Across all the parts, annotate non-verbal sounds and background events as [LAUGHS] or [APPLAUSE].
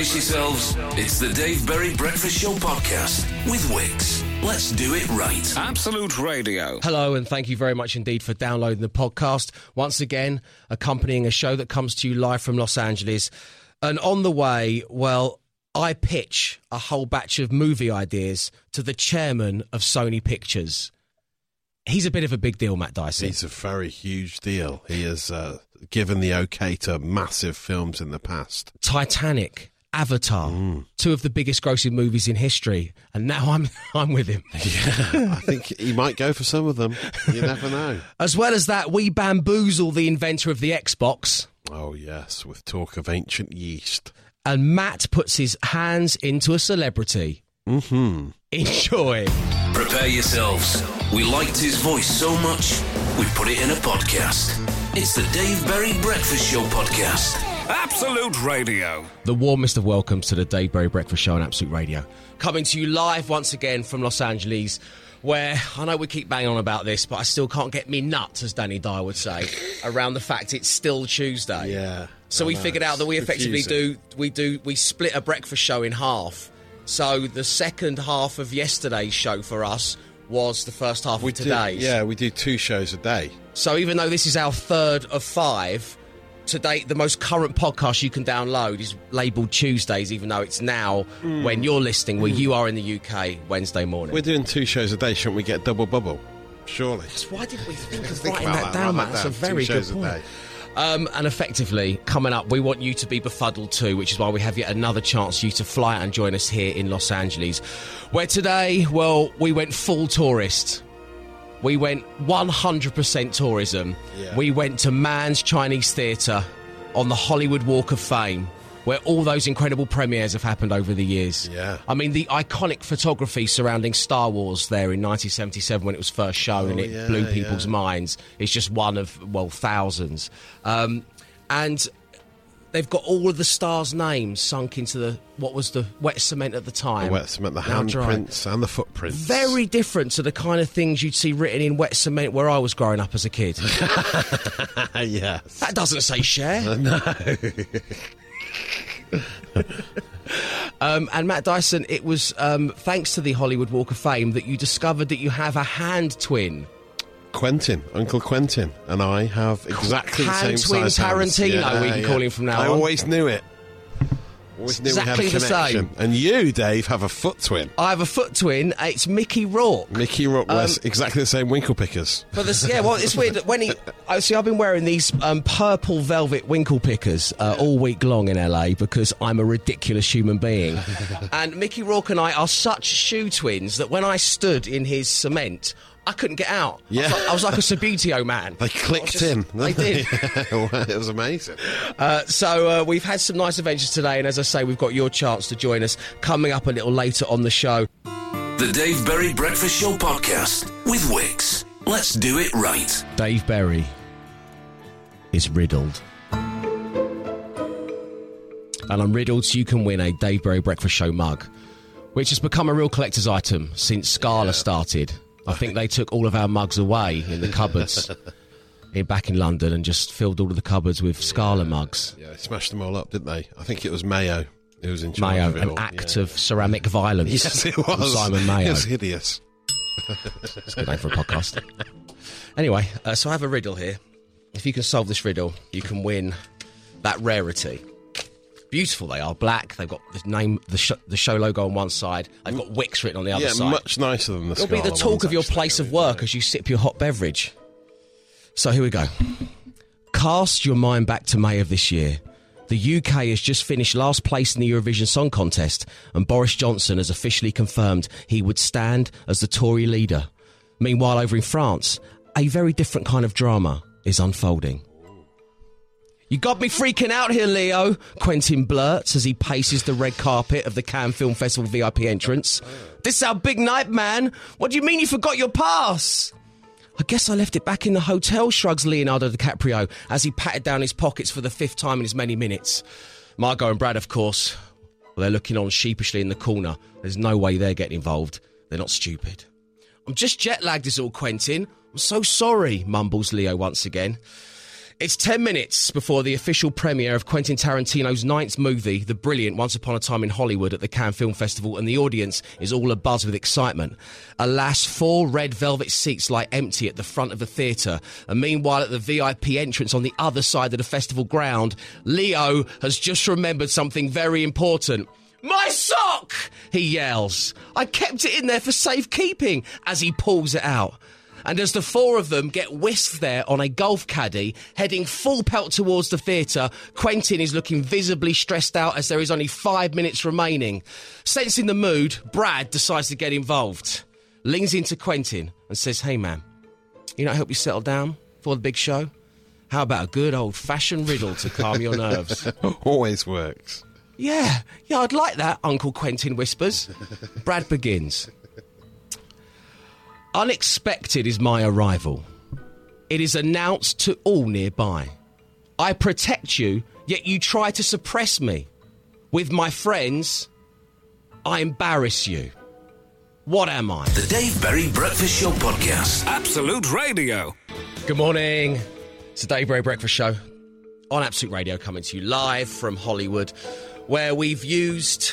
Brace yourselves. It's the Dave Berry Breakfast Show podcast with Wickes. Let's do it right. Absolute Radio. Hello, and thank you very much indeed for downloading the podcast. Once again, accompanying a show that comes to you live from Los Angeles. And on the way, well, I pitch a whole batch of movie ideas to the chairman of Sony Pictures. He's a bit of a big deal, Matt Dyson. He's a very huge deal. He has uh, given the okay to massive films in the past. Titanic, Avatar, Mm. two of the biggest grossing movies in history, and now I'm [LAUGHS] I'm with him. [LAUGHS] Yeah, I think he might go for some of them. You never know. As well as that, we bamboozle the inventor of the Xbox, Oh yes, with talk of ancient yeast. and Matt puts his hands into a celebrity. Mm-hmm. Enjoy. Prepare yourselves. We liked his voice so much, we put it in a podcast. It's the Dave Berry Breakfast Show podcast. Absolute Radio. The warmest of welcomes to the Dave Berry Breakfast Show on Absolute Radio. Coming to you live once again from Los Angeles, where I know we keep banging on about this, but I still can't get me nuts, as Danny Dyer would say, [LAUGHS] around the fact it's still Tuesday. Yeah. So I we know, figured out that we effectively confusing. do we do we split a breakfast show in half. So the second half of yesterday's show for us was the first half We of do, yeah, we do two shows a day. So even though this is our third of five, to date the most current podcast you can download is labelled Tuesdays, even though it's now Hmm. when you're listening, where you are in the UK Wednesday morning. We're doing two shows a day. Shouldn't we get double bubble? Surely. Why did we think of [LAUGHS] Think writing that that, down, Matt? that That's a very good point. Um, and effectively, coming up, we want you to be befuddled too, which is why we have yet another chance for you to fly out and join us here in Los Angeles, where today, well, we went full tourist. We went 100% tourism. Yeah. We went to Mann's Chinese Theatre on the Hollywood Walk of Fame, where all those incredible premieres have happened over the years. Yeah. I mean, the iconic photography surrounding Star Wars there in 1977 when it was first shown and Oh, it yeah, blew people's yeah. minds is just one of, well, thousands. Um, and they've got all of the stars' names sunk into the, what was the wet cement at the time. The wet cement, the handprints and the footprints. Very different to the kind of things you'd see written in wet cement where I was growing up as a kid. [LAUGHS] yes. that doesn't say share. No. [LAUGHS] Um, and Matt Dyson, it was um, thanks to the Hollywood Walk of Fame that you discovered that you have a hand twin. Quentin, Uncle Quentin, and I have exactly the same twin size hands. Tarantino, we can call him from now I on. always knew it. Always knew Exactly we the had a connection. same. And you, Dave, have a foot twin. I have a foot twin. It's Mickey Rourke. Mickey Rourke wears exactly the same winkle pickers. But this, yeah, well, it's weird. When he, I see, I've been wearing these um, purple velvet winkle pickers uh, all week long in LA because I'm a ridiculous human being. [LAUGHS] and Mickey Rourke and I are such shoe twins that when I stood in his cement, I couldn't get out. I was Yeah. like, I was like a Subbuteo man. They clicked just- in. They did. [LAUGHS] it was amazing. Uh, so uh, we've had some nice adventures today, and as I say, we've got your chance to join us coming up a little later on the show. The Dave Berry Breakfast Show podcast with Wickes. Let's do it right. Dave Berry is riddled. And I'm riddled so you can win a Dave Berry Breakfast Show mug, which has become a real collector's item since Scala started. I think they took all of our mugs away in the cupboards [LAUGHS] in, back in London and just filled all of the cupboards with Scala mugs. Yeah, they smashed them all up, didn't they? I think it was Mayo who was in charge Mayo, of it an all. act Yeah. of ceramic violence. Yes, it was. Simon Mayo. It was hideous. It's a good name for a podcast. Anyway, uh, so I have a riddle here. If you can solve this riddle, you can win that rarity. Beautiful they are, black. They've got the name, the, sh- the show logo on one side. They've got Wickes written on the other Yeah, side. much nicer than the It'll be the talk ones, of your actually, place of really, work as you sip your hot beverage. So here we go. Cast your mind back to May of this year. The UK has just finished last place in the Eurovision Song Contest, and Boris Johnson has officially confirmed he would stand as the Tory leader. Meanwhile, over in France, a very different kind of drama is unfolding. You got me freaking out here, Leo, Quentin blurts as he paces the red carpet of the Cannes Film Festival VIP entrance. This is our big night, man. What do you mean you forgot your pass? I guess I left it back in the hotel, shrugs Leonardo DiCaprio as he patted down his pockets for the fifth time in as many minutes. Margot and Brad, of course, well, they're looking on sheepishly in the corner. There's no way they're getting involved. They're not stupid. I'm just jet lagged, is all, Quentin. I'm so sorry, mumbles Leo once again. It's 10 minutes before the official premiere of Quentin Tarantino's ninth movie, the brilliant Once Upon a Time in Hollywood at the Cannes Film Festival, and the audience is all abuzz with excitement. Alas, four red velvet seats lie empty at the front of the theatre, and meanwhile at the VIP entrance on the other side of the festival ground, Leo has just remembered something very important. My sock! He yells. I kept it in there for safekeeping as he pulls it out. And as the four of them get whisked there on a golf caddy, heading full pelt towards the theatre, Quentin is looking visibly stressed out as there is only five minutes remaining. Sensing the mood, Brad decides to get involved. Leans into Quentin and says, Hey man, you know, help you settle down for the big show? How about a good old fashioned riddle to calm your nerves? [LAUGHS] Always works. Yeah, yeah, I'd like that, Uncle Quentin whispers. Brad begins. Unexpected is my arrival. It is announced to all nearby. I protect you, yet you try to suppress me. With my friends, I embarrass you. What am I? The Dave Berry Breakfast Show Podcast. Absolute Radio. Good morning. It's the Dave Berry Breakfast Show on Absolute Radio coming to you live from Hollywood, where we've used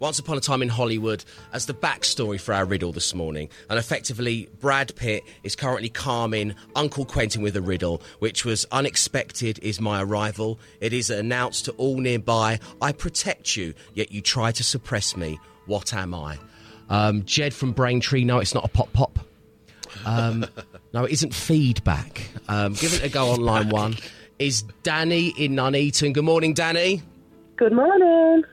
Once Upon a Time in Hollywood as the backstory for our riddle this morning. And effectively, Brad Pitt is currently calming Uncle Quentin with a riddle, which was Unexpected is my arrival. It is announced to all nearby, I protect you, yet you try to suppress me. What am I? Um, Jed from Braintree, no, it's not a pop pop. Um, [LAUGHS] no, it isn't feedback. Um, give it a go on line one. Is Danny in Nuneaton? Good morning, Danny. Good morning.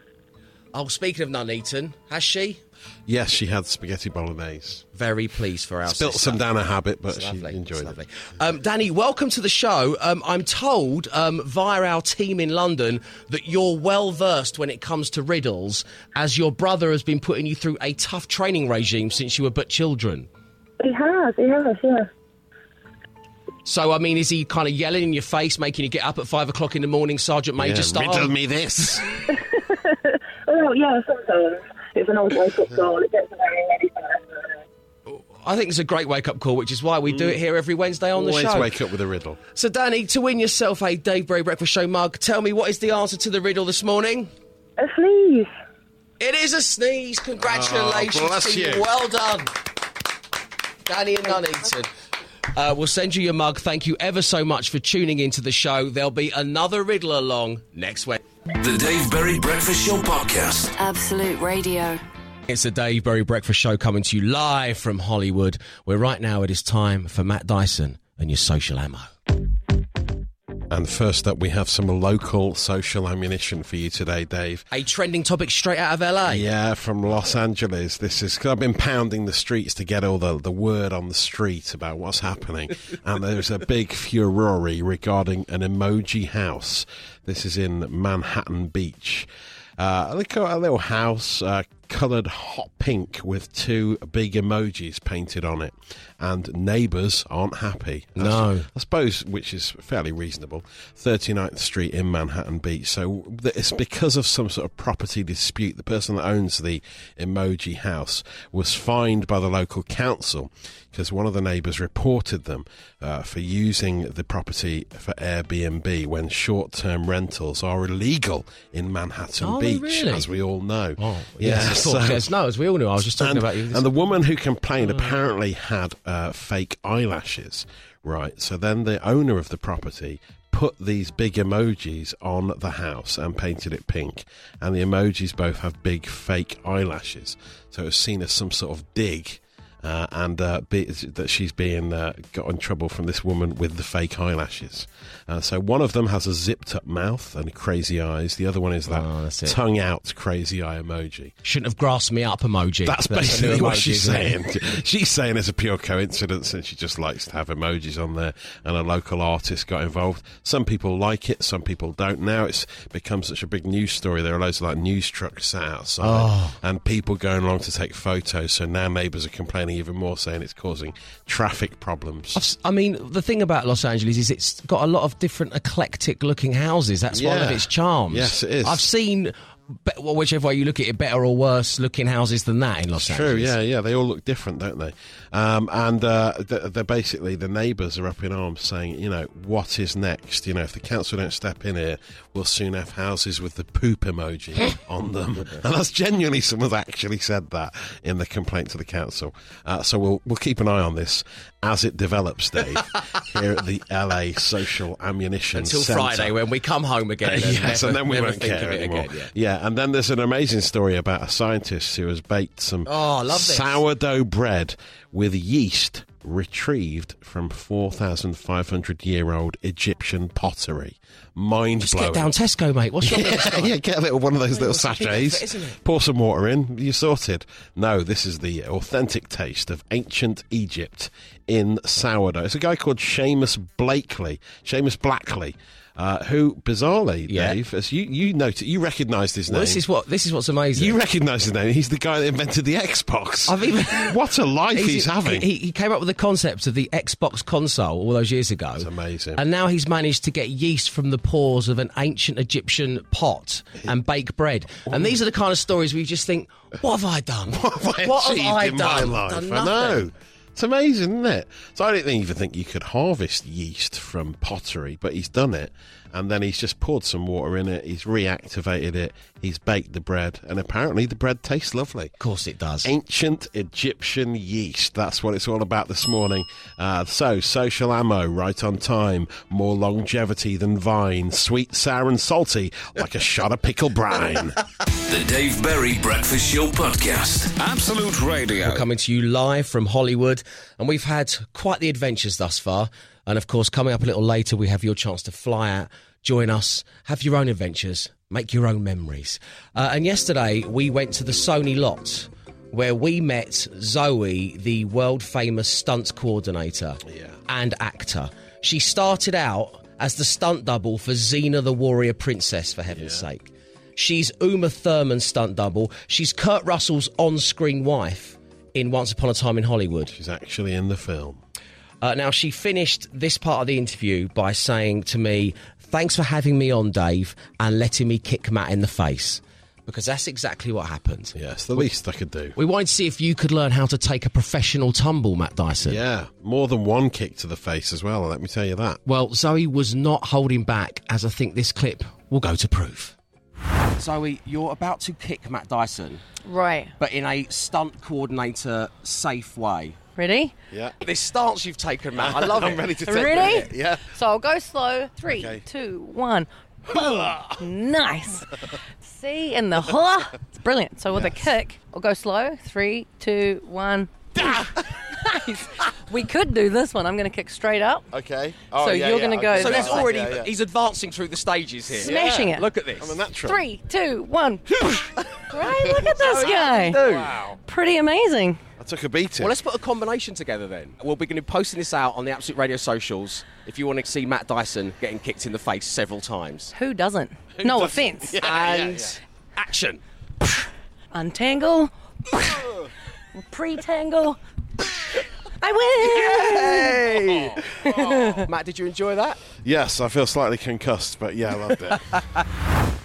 Oh, speaking of Nuneaton, has she? Yes, she had spaghetti bolognese. Very pleased for our Spilt sister. some down her habit, but It's she lovely. enjoyed It's it. lovely. Um, Danny, welcome to the show. Um, I'm told um, via our team in London that you're well versed when it comes to riddles, as your brother has been putting you through a tough training regime since you were but children. He has, he has, yeah. So, I mean, is he kind of yelling in your face, making you get up at five o'clock in the morning, Sergeant Major Yeah, style? riddle me this. [LAUGHS] Oh, yeah, sometimes. It's an old wake up call. It gets very ready for that. I think it's a great wake up call, which is why we do it here every Wednesday on the show. Always show. wake up with a riddle. So, Danny, to win yourself a Dave Berry Breakfast Show mug, tell me what is the answer to the riddle this morning? A sneeze. It is a sneeze. Congratulations Oh, bless to you. you. Well done. Danny and Nuneaton. Uh, we'll send you your mug. Thank you ever so much for tuning into the show. There'll be another riddle along next week. The Dave Berry Breakfast Show Podcast. Absolute Radio. It's the Dave Berry Breakfast Show coming to you live from Hollywood, where right now it is time for Matt Dyson and your social ammo. And first up, we have some local social ammunition for you today, Dave. A trending topic straight out of LA. Yeah, from Los Angeles. This is cause I've been pounding the streets to get all the, the word on the street about what's happening, [LAUGHS] and there's a big furore regarding an emoji house. This is in Manhattan Beach. Uh, a little, a little house uh, coloured hot pink with two big emojis painted on it, and neighbours aren't happy. No. I suppose, which is fairly reasonable. 39th Street in Manhattan Beach. So it's because of some sort of property dispute. The person that owns the emoji house was fined by the local council because one of the neighbours reported them uh, for using the property for Airbnb when short term rentals are illegal in Manhattan Beach, really? as we all know. Oh, yeah. yes, of so- yes. No, as we all knew, I was just talking and, about you. and the woman who complained apparently had uh, fake eyelashes, right? So then the owner of the property put these big emojis on the house and painted it pink, and the emojis both have big fake eyelashes. So it was seen as some sort of dig. Uh, and uh, be, that she's being uh, got in trouble from this woman with the fake eyelashes. Uh, so one of them has a zipped up mouth and crazy eyes. The other one is that Oh, tongue out crazy eye emoji. Shouldn't have grasped me up emoji. That's new basically what emoji, she's saying. she's saying it's a pure coincidence and she just likes to have emojis on there and a local artist got involved. Some people like it, some people don't. Now it's become such a big news story. There are loads of like news trucks sat outside Oh. and people going along to take photos. So now neighbours are complaining even more, saying it's causing traffic problems. I mean, the thing about Los Angeles is it's got a lot of different eclectic looking houses. That's one of its charms. Yes, it is. I've seen be- well, whichever way you look at it, better or worse looking houses than that in Los True, Angeles. yeah, yeah. They all look different, don't they? Um, and uh, they're basically the neighbours are up in arms, saying, you know, what is next? You know, if the council don't step in here, we'll soon have houses with the poop emoji [LAUGHS] on them. And that's genuinely someone's actually said that in the complaint to the council. Uh, so we'll we'll keep an eye on this as it develops, Dave, [LAUGHS] here at the LA Social Ammunition Until Centre. Friday when we come home again. And [LAUGHS] yes, never, and then we won't think care of it anymore. again. Yeah. yeah, and then there's an amazing story about a scientist who has baked some Oh, sourdough bread with yeast retrieved from 4,500 year old Egyptian pottery. Mind Just blowing. get down Tesco, mate. What's wrong [LAUGHS] Yeah, yeah, get a little one of those little sachets. it? Pour some water in. You're sorted. No, this is the authentic taste of ancient Egypt in sourdough. It's a guy called Seamus Blakely, Seamus Blackley, uh, who bizarrely, Yeah. Dave, as you you noted, you recognised his Well, name. this is what this is what's amazing. you recognise his name. He's the guy that invented the Xbox. I've even [LAUGHS] what a life he's, having. He, he came up with the concept of the Xbox console all those years ago. That's amazing. And now he's managed to get yeast from the pores of an ancient Egyptian pot and bake bread. And these are the kind of stories where you just think, what have I done? [LAUGHS] what have I achieved I in done? my life? Done I know. It's amazing, isn't it? So I don't even think you could harvest yeast from pottery, but he's done it. And then he's just poured some water in it. He's reactivated it. He's baked the bread, and apparently the bread tastes lovely. Of course it does. Ancient Egyptian yeast. That's what it's all about this morning. Uh, so, social ammo, right on time, more longevity than vine, sweet, sour, and salty, like a shot of pickle brine. [LAUGHS] The Dave Berry Breakfast Show Podcast. Absolute Radio. coming to you live from Hollywood, and we've had quite the adventures thus far. And of course, coming up a little later, we have your chance to fly out, join us, have your own adventures, make your own memories. Uh, and yesterday, we went to the Sony lot where we met Zoe, the world famous stunts coordinator and actor. She started out as the stunt double for Xena the Warrior Princess, for heaven's sake. She's Uma Thurman's stunt double. She's Kurt Russell's on screen wife in Once Upon a Time in Hollywood. She's actually in the film. Uh, now, she finished this part of the interview by saying to me, Thanks for having me on, Dave, and letting me kick Matt in the face. Because that's exactly what happened. Yes, the least I could do. We wanted to see if you could learn how to take a professional tumble, Matt Dyson. Yeah, more than one kick to the face as well, let me tell you that. Well, Zoe was not holding back, as I think this clip will go to proof. Zoe, you're about to kick Matt Dyson, Right. but in a stunt coordinator safe way. Ready? Yeah. This stance you've taken, Matt, I love [LAUGHS] I'm it. ready to take Ready? it. Yeah. So I'll go slow. Three, Okay. two, one. [LAUGHS] Nice. See, in the huh. It's brilliant. So with a kick, I'll go slow. Three, two, one. [LAUGHS] nice. We could do this one. I'm going to kick straight up. Okay. Oh, So you're gonna go So he's already yeah, yeah. he's advancing through the stages here. Smashing it. Look at this. I'm a natural. Three, two, one. right, look at this guy. Wow. Pretty amazing. I took a beating. Well, let's put a combination together then. We'll be going to be posting this out on the Absolute Radio socials if you want to see Matt Dyson getting kicked in the face several times. Who doesn't? [LAUGHS] no offense. and action. Untangle. [LAUGHS] Pre-tangle. I win. Oh, oh. Matt, did you enjoy that? Yes, I feel slightly concussed, but yeah, I loved it. [LAUGHS]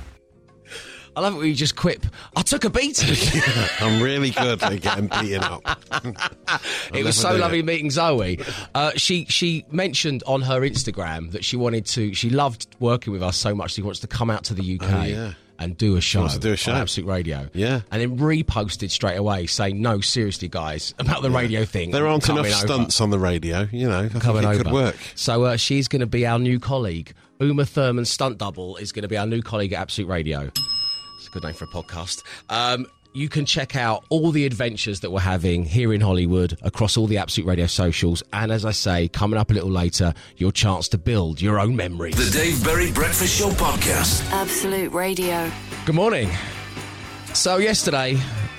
I love it when you just quip. I took a beating. [LAUGHS] I'm really good at getting beaten up. [LAUGHS] it was so lovely meeting Zoe. Uh, she she mentioned on her Instagram that she wanted to. She loved working with us so much. She wants to come out to the UK. Oh, yeah. And do a show, to do a show. Absolute Radio, Yeah. and then reposted straight away saying, "No, seriously, guys, about the radio thing. There aren't enough over." stunts on the radio, you know. I think coming it over. could work. So uh, she's going to be our new colleague. Uma Thurman stunt double is going to be our new colleague at Absolute Radio. It's a good name for a podcast. Um, you can check out all the adventures that we're having here in Hollywood across all the Absolute Radio socials. And as I say, coming up a little later, your chance to build your own memories. The Dave Berry Breakfast Show Podcast. Absolute Radio. Good morning. So, yesterday,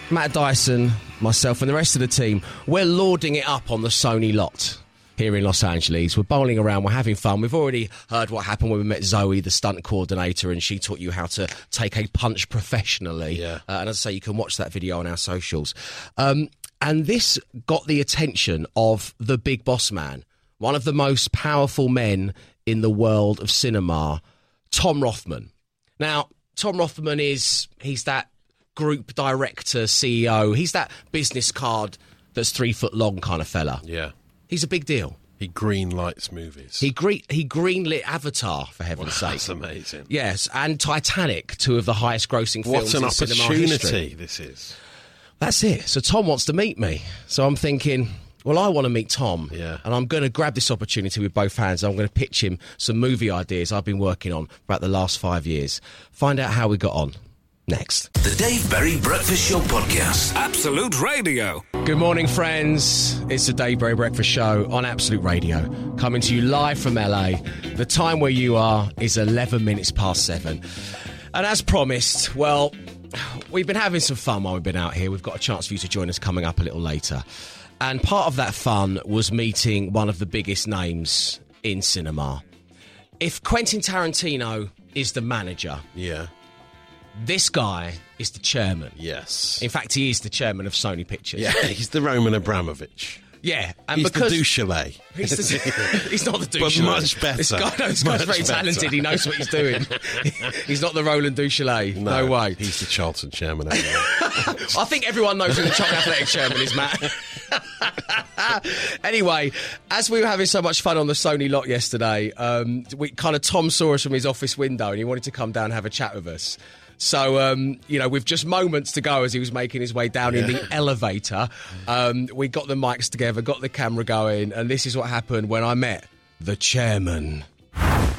Matt Dyson, myself, and the rest of the team, we're lording it up on the Sony lot here in Los Angeles. We're bowling around, we're having fun. We've already heard what happened when we met Zoe, the stunt coordinator, and she taught you how to take a punch professionally. Yeah. Uh, and as I say, you can watch that video on our socials. Um, and this got the attention of the big boss man, one of the most powerful men in the world of cinema, Tom Rothman. Now, Tom Rothman is he's that group director, CEO. He's that business card that's three foot long kind of fella. Yeah. He's a big deal. He green lights movies. He green he greenlit Avatar for heaven's sake. That's amazing. Yes, and Titanic, two of the highest grossing films What an in cinema history. opportunity this is. That's it. So Tom wants to meet me. So I'm thinking, well, I want to meet Tom. Yeah. And I'm going to grab this opportunity with both hands. I'm going to pitch him some movie ideas I've been working on for about the last five years. Find out how we got on. Next. The Dave Berry Breakfast Show Podcast. Absolute Radio. Good morning, friends. It's the Dave Berry Breakfast Show on Absolute Radio, coming to you live from LA. The time where you are is 11 minutes past seven. And as promised, well, we've been having some fun while we've been out here. We've got a chance for you to join us coming up a little later. And part of that fun was meeting one of the biggest names in cinema. If Quentin Tarantino is the manager, Yeah. This guy is the chairman. Yes. In fact, he is the chairman of Sony Pictures. yeah, he's the Roman Abramovich. Yeah, and He's because the Duchâtelet. he's, the, [LAUGHS] he's not the But much better. This guy, no, this guy's very better. talented. He knows what he's doing. [LAUGHS] he's not the Roland Duchâtelet. No, way. He's the Charlton chairman. [LAUGHS] I think everyone knows who the Charlton Athletic chairman is, Matt. anyway, as we were having so much fun on the Sony lot yesterday, um, we kind of Tom saw us from his office window and he wanted to come down and have a chat with us. So, um, you know, with just moments to go as he was making his way down in the elevator, um, we got the mics together, got the camera going, and this is what happened when I met the chairman.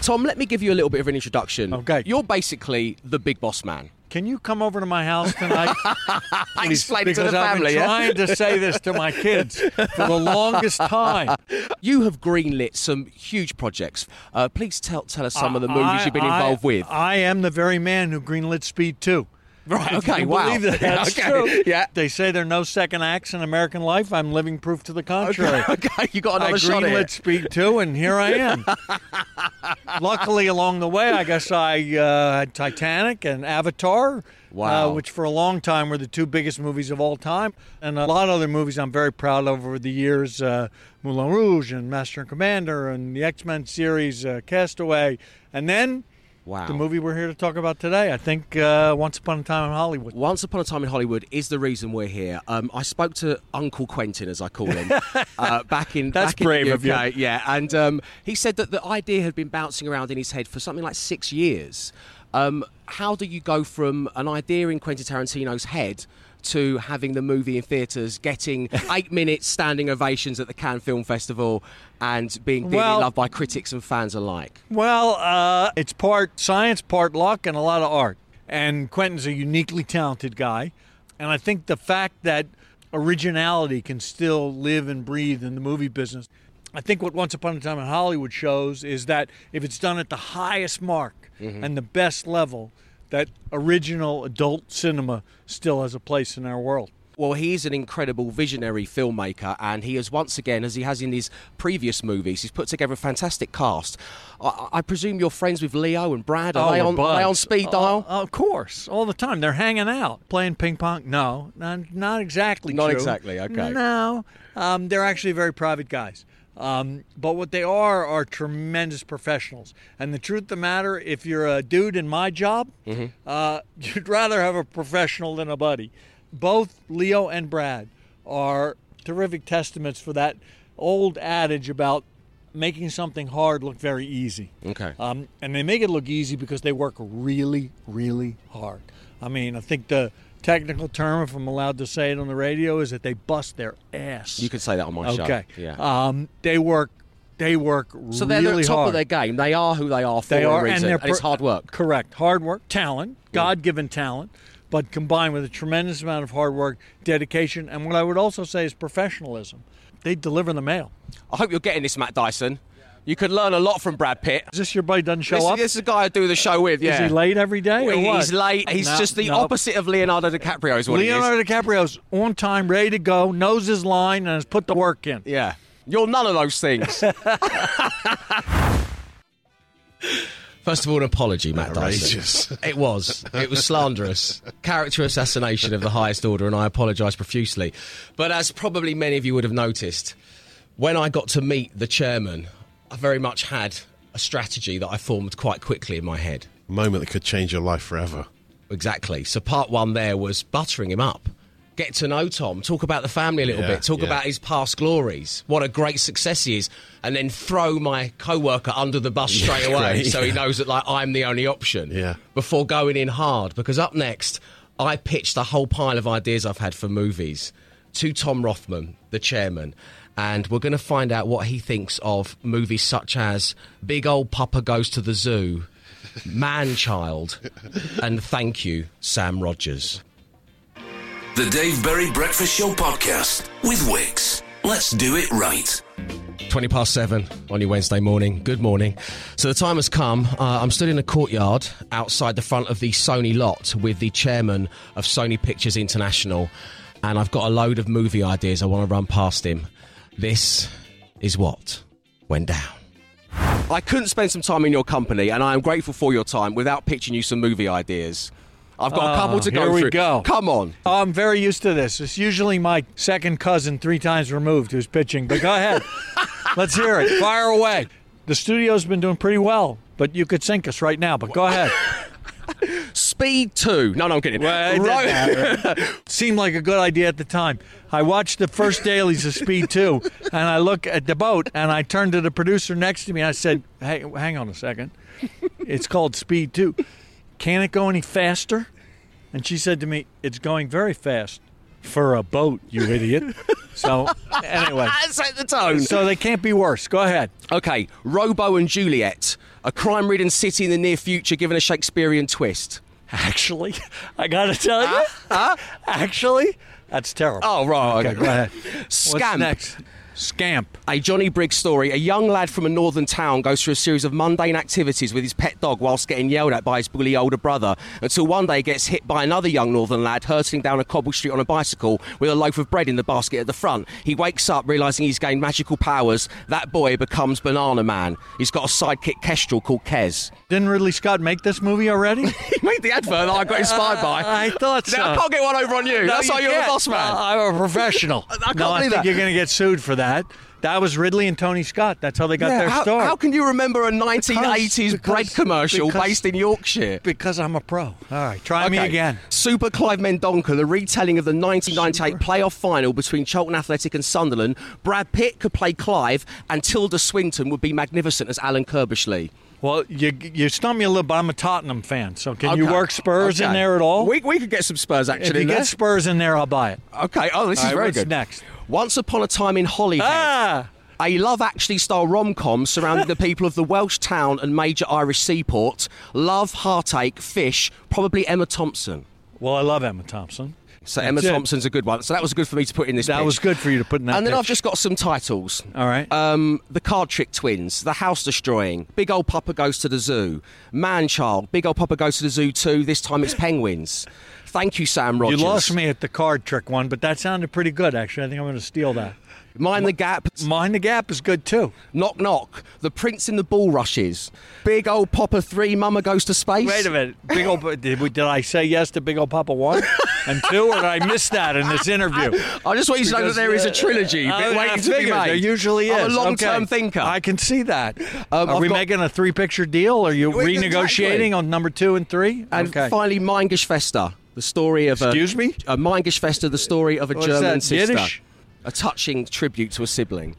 Tom, let me give you a little bit of an introduction. Okay. You're basically the big boss man. Can you come over to my house tonight? [LAUGHS] Please, explain it to because the I've family, been trying to say this to my kids for the longest time. [LAUGHS] You have greenlit some huge projects. Uh, please tell tell us some of the movies I- you've been I- involved with. I am the very man who greenlit Speed 2. Right. Okay. can Wow. Believe that. [LAUGHS] That's okay. true. Yeah. They say there are no second acts in American life. I'm living proof to the contrary. Okay. [LAUGHS] okay. You got I another shot here. greenlit Speed 2, and here I am. [LAUGHS] Luckily, along the way, I guess I uh, had Titanic and Avatar, Wow. uh, which for a long time were the two biggest movies of all time. And a lot of other movies I'm very proud of over the years uh, Moulin Rouge and Master and Commander and the X Men series, uh, Castaway. And then Wow. the movie we're here to talk about today, I think uh, Once Upon a Time in Hollywood. Once Upon a Time in Hollywood is the reason we're here. Um, I spoke to Uncle Quentin, as I call him, [LAUGHS] uh, back in That's back in brave the of you. Yeah, and um, he said that the idea had been bouncing around in his head for something like six years. Um, how do you go from an idea in Quentin Tarantino's head to having the movie in theatres, getting [LAUGHS] eight minutes standing ovations at the Cannes Film Festival, and being dearly Well- loved by critics and fans alike? Well, uh, it's part science, part luck, and a lot of art. And Quentin's a uniquely talented guy. And I think the fact that originality can still live and breathe in the movie business. I think what Once Upon a Time in Hollywood shows is that if it's done at the highest mark and the best level, that original adult cinema still has a place in our world. Well, he is an incredible visionary filmmaker, and he has once again, as he has in his previous movies, he's put together a fantastic cast. I, I presume you're friends with Leo and Brad. Are, they, on, are they on speed dial? Uh, of course, all the time. They're hanging out, playing ping pong. No, not, not exactly. Not true. exactly, okay. No, um, they're actually very private guys. Um, but what they are are tremendous professionals. And the truth of the matter, if you're a dude in my job, Mm-hmm. uh, [LAUGHS] you'd rather have a professional than a buddy. Both Leo and Brad are terrific testaments for that old adage about making something hard look very easy. Okay. Um, and they make it look easy because they work really, really hard. I mean, I think the technical term, if I'm allowed to say it on the radio, is that they bust their ass. You could say that on my show. okay. Yeah. Um, they work. They work so they're really at the top hard. of their game. They are who they are for They a reason, and they're it's hard work. Correct. Hard work, talent, God-given talent, but combined with a tremendous amount of hard work, dedication, and what I would also say is professionalism. They deliver the mail. I hope you're getting this, Matt Dyson. You could learn a lot from Brad Pitt. Is this your buddy doesn't show This, up? this is the guy I do the show with. Yeah. Is he late every day? Or what? He's late. He's No, just the no. opposite of Leonardo DiCaprio. Is what he is. Leonardo DiCaprio's on time, ready to go, knows his line, and has put the work in. Yeah. You're none of those things. [LAUGHS] First of all, an apology, Matt Outrageous. Dyson. It was. It was slanderous. Character assassination of the highest order, and I apologise profusely. But as probably many of you would have noticed, when I got to meet the chairman, I very much had a strategy that I formed quite quickly in my head. A moment that could change your life forever. Exactly. So part one there was buttering him up. Get to know Tom, talk about the family a little Yeah, bit, talk yeah. about his past glories, what a great success he is, and then throw my co-worker under the bus [LAUGHS] straight Yeah, away great, so he knows that like I'm the only option. Yeah. Before going in hard, because up next I pitched a whole pile of ideas I've had for movies to Tom Rothman, the chairman, and we're going to find out what he thinks of movies such as Big Old Papa Goes to the Zoo, Man Child, and Thank You, Sam Rogers. The Dave Berry Breakfast Show podcast with Wickes. Let's do it right. 20 past seven on your Wednesday morning. Good morning. So the time has come. Uh, I'm stood in a courtyard outside the front of the Sony lot with the chairman of Sony Pictures International, and I've got a load of movie ideas I want to run past him. This is what went down. I couldn't spend some time in your company, and I am grateful for your time without pitching you some movie ideas. I've got a couple to go Ah, here we through. go. Come on. I'm very used to this. It's usually my second cousin, three times removed, who's pitching. But go ahead. [LAUGHS] Let's hear it. Fire away. The studio's been doing pretty well, but you could sink us right now. But go ahead. Speed 2. No, no, I'm kidding. Well, matter. [LAUGHS] Seemed like a good idea at the time. I watched the first dailies of Speed 2, and I look at the boat, and I turned to the producer next to me, and I said, hey, hang on a second. It's called Speed 2. Can it go any faster? And she said to me, it's going very fast for a boat, you idiot. So, anyway. [LAUGHS] Set the tone. So they can't be worse. Go ahead. Okay, Robo and Juliet, a crime ridden city in the near future given a Shakespearean twist. Actually, I got to tell you. Actually, that's terrible. Oh, right. Okay, go ahead. Scamp. What's next? Scamp. A Johnny Briggs story. A young lad from a northern town goes through a series of mundane activities with his pet dog whilst getting yelled at by his bully older brother until one day he gets hit by another young northern lad hurtling down a cobble street on a bicycle with a loaf of bread in the basket at the front. He wakes up realising he's gained magical powers. That boy becomes Banana Man. He's got a sidekick kestrel called Kez. Didn't Ridley Scott make this movie already? [LAUGHS] He made the advert that I got inspired by. [LAUGHS] I thought so. Now, I can't get one over on you. That's No, why you you're the can't. boss man. Uh, I'm a professional. [LAUGHS] I can't no, I think that. you're going to get sued for that. That was Ridley and Tony Scott. That's how they got Yeah, their how, start. how can you remember a 1980s Because- bread commercial because- based in Yorkshire? because I'm a pro. All right, try me again. Super Clive Mendonca, the retelling of the 1998 playoff final between Charlton Athletic and Sunderland. Brad Pitt could play Clive, and Tilda Swinton would be magnificent as Alan Curbishley. Well, you you stumped me a little, but I'm a Tottenham fan. So can you work Spurs in there at all? We, we could get some Spurs if actually. you in there. get Spurs in there, I'll buy it. okay. Oh, this All is right, very what's good. next? Once upon a time in Holyhead. Ah, A Love Actually style rom com surrounding the [LAUGHS] people of the Welsh town and major Irish seaport. Love, heartache, fish, probably Emma Thompson. well, I love Emma Thompson. So Emma That's it. Thompson's a good one. So that was good for me to put in this. That pitch. was good for you to put in that. And then pitch. I've just got some titles. All right. Um, the Card Trick Twins, The House Destroying, Big Old Papa Goes to the Zoo, Man Child, Big Old Papa Goes to the Zoo too. this time it's Penguins. Thank you, Sam Rogers. you lost me at the card trick one, but that sounded pretty good. Actually, I think I'm going to steal that. Mind the Gap, Mind the Gap is good too. Knock Knock, The Prince in the Bulrushes, Big Old Papa 3, Mama Goes to Space. Wait a minute. Big old. Did, we, did I say yes to Big Old Papa one [LAUGHS] and two, or did I miss that in this interview? I just want you to know that there is a trilogy uh, waiting to be made. There usually is. I'm a long-term Okay. thinker. I can see that. Um, Are I've we got- making a three-picture deal? Are you renegotiating exactly. on number two and three? And okay. finally, Meingeschwester, the story of Excuse a, me? a Meingeschwester, the story of a German sister. Yiddish? A touching tribute to a sibling.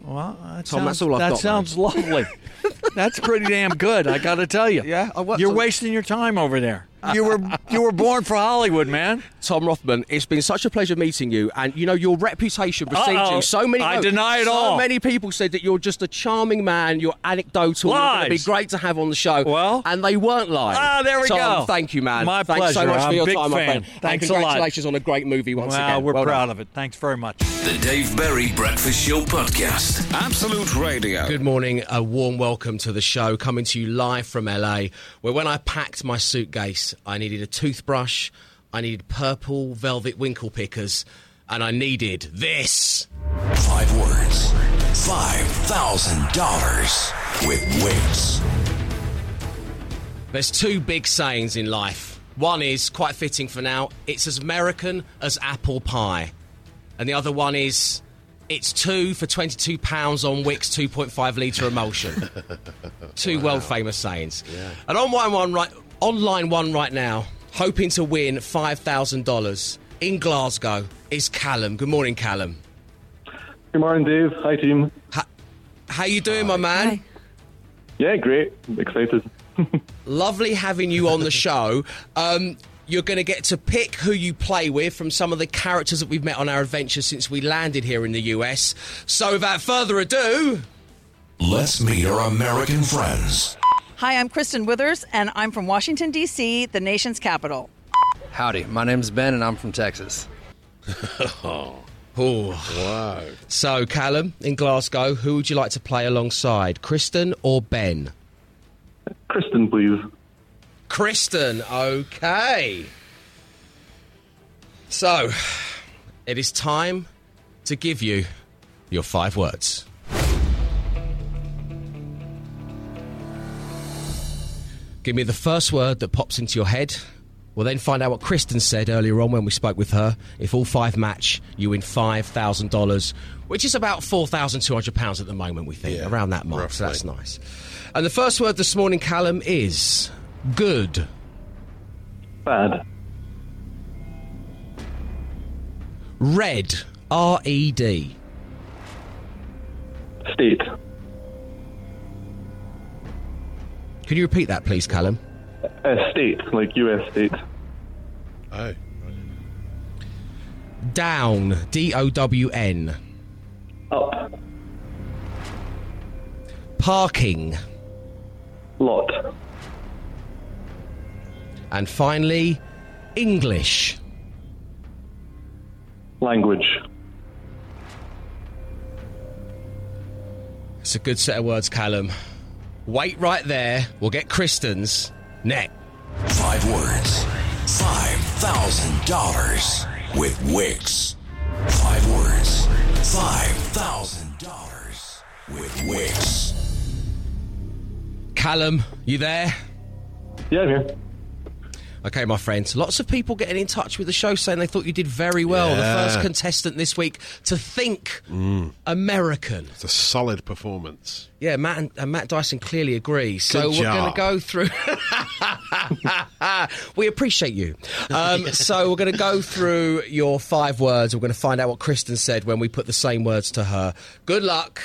Well, that Tom, that's sounds, all I've that got, sounds lovely. [LAUGHS] that's pretty damn good. I got to tell you. Yeah, I worked You're on- wasting your time over there. You were you were born for Hollywood, man. Tom Rothman, it's been such a pleasure meeting you, and you know your reputation precedes Uh-oh. you. So many, I no, deny it so all. many people said that you're just a charming man. You're anecdotal. You're going be great to have on the show. Well- and they weren't lying. Ah, there we Tom, go. Thank you, man. My Thanks so much I'm for your big time, my friend. Thanks and a lot. congratulations on a great movie once Wow, again. we're Well proud done. of it. Thanks very much. The Dave Berry Breakfast Show podcast. Absolute Radio. Good morning. A warm welcome to the show, coming to you live from LA, where when I packed my suitcase, I needed a toothbrush, I needed purple velvet winkle pickers, and I needed this. Five words. $5,000 with Wickes. There's two big sayings in life. One is quite fitting for now it's as American as apple pie. And the other one is It's two for twenty-two pounds on Wickes 2.5 litre emulsion. [LAUGHS] Two world famous sayings. And on line one right, on line one right now, hoping to win five thousand dollars in Glasgow is Callum. Good morning, Callum. Good morning, Dave. Hi, team. How you doing, my man? Hi. Yeah, great. I'm excited. [LAUGHS] Lovely having you on the show. Um, you're going to get to pick who you play with from some of the characters that we've met on our adventure since we landed here in the US. So, without further ado, Let's meet our American friends. Hi, I'm Kristen Withers, and I'm from Washington, D.C., the nation's capital. Howdy, my name's Ben and I'm from Texas. [LAUGHS] oh. Wow. So, Callum in Glasgow, who would you like to play alongside, Kristen or Ben? Kristen, please. Kristen, okay. So, it is time to give you your five words. Give me the first word that pops into your head. We'll then find out what Kristen said earlier on when we spoke with her. If all five match, you win $5,000, which is about £4,200 at the moment, we think, Yeah, around that mark. So that's nice. And the first word this morning, Callum, is good. Bad. Red. R E D. State. Can you repeat that, please, Callum? Uh, state, like U.S. state. Oh. Down. D O W N. Up. Parking. Lot. And finally, English. Language. It's a good set of words, Callum. Wait right there. We'll get Kristen's next. Five words. Five thousand dollars with Wickes. Five words. Five thousand dollars with Wickes. Callum, you there? Yeah, I'm here. Okay, my friends. Lots of people getting in touch with the show saying they thought you did very well. The first contestant this week to think American. It's a solid performance. Yeah, Matt and, and Matt Dyson clearly agree. So we're going to go through. [LAUGHS] we appreciate you. Um, [LAUGHS] so we're going to go through your five words. We're going to find out what Kristen said when we put the same words to her. Good luck.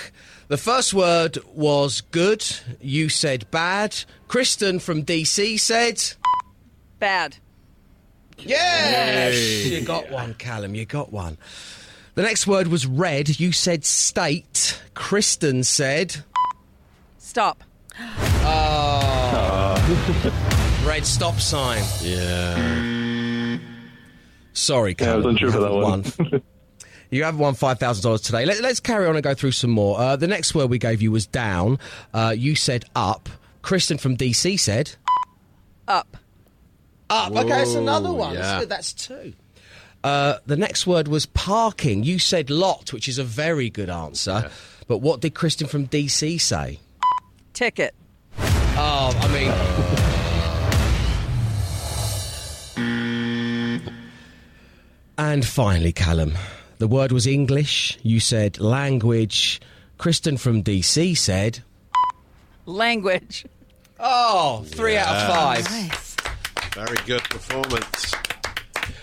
The first word was good. You said bad. Kristen from DC said. Bad. Yes! You got one, Callum. You got one. The next word was red. You said state. Kristen said. Stop. [LAUGHS] Red stop sign. Yeah. Sorry, Yeah, I was Callum. unsure you for that haven't one. won. [LAUGHS] You have won five thousand dollars today. Let, us carry on and go through some more. Uh, the next word we gave you was down. Uh, you said up. Kristen from DC said Up. Up. okay, that's another one. yeah. That's good. That's two. Uh, the next word was parking. You said lot, which is a very good answer. But what did Kristen from DC say? Ticket. Oh, I mean. [LAUGHS] And finally, Callum, the word was English. You said language. Kristen from DC said, Language. Oh, three three out of five. Nice. Very good performance.